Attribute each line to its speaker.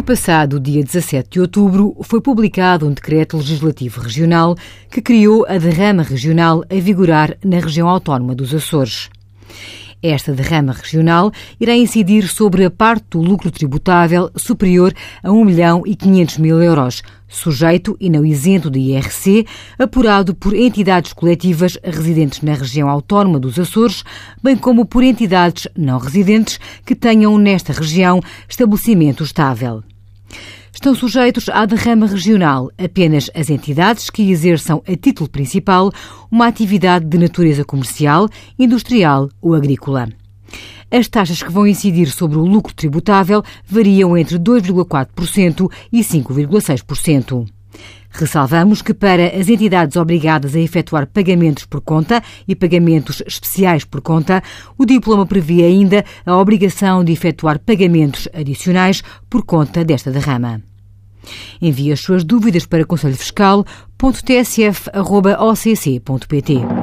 Speaker 1: No passado dia 17 de outubro, foi publicado um decreto legislativo regional que criou a derrama regional a vigorar na região autónoma dos Açores. Esta derrama regional irá incidir sobre a parte do lucro tributável superior a 1 milhão e 500 mil euros, sujeito e não isento de IRC, apurado por entidades coletivas residentes na região autónoma dos Açores, bem como por entidades não residentes que tenham nesta região estabelecimento estável. Estão sujeitos à derrama regional apenas as entidades que exerçam a título principal uma atividade de natureza comercial, industrial ou agrícola. As taxas que vão incidir sobre o lucro tributável variam entre 2,4% e 5,6%. Ressalvamos que para as entidades obrigadas a efetuar pagamentos por conta e pagamentos especiais por conta, o diploma prevê ainda a obrigação de efetuar pagamentos adicionais por conta desta derrama. Envie as suas dúvidas para conselhofiscal.tsf.occ.pt.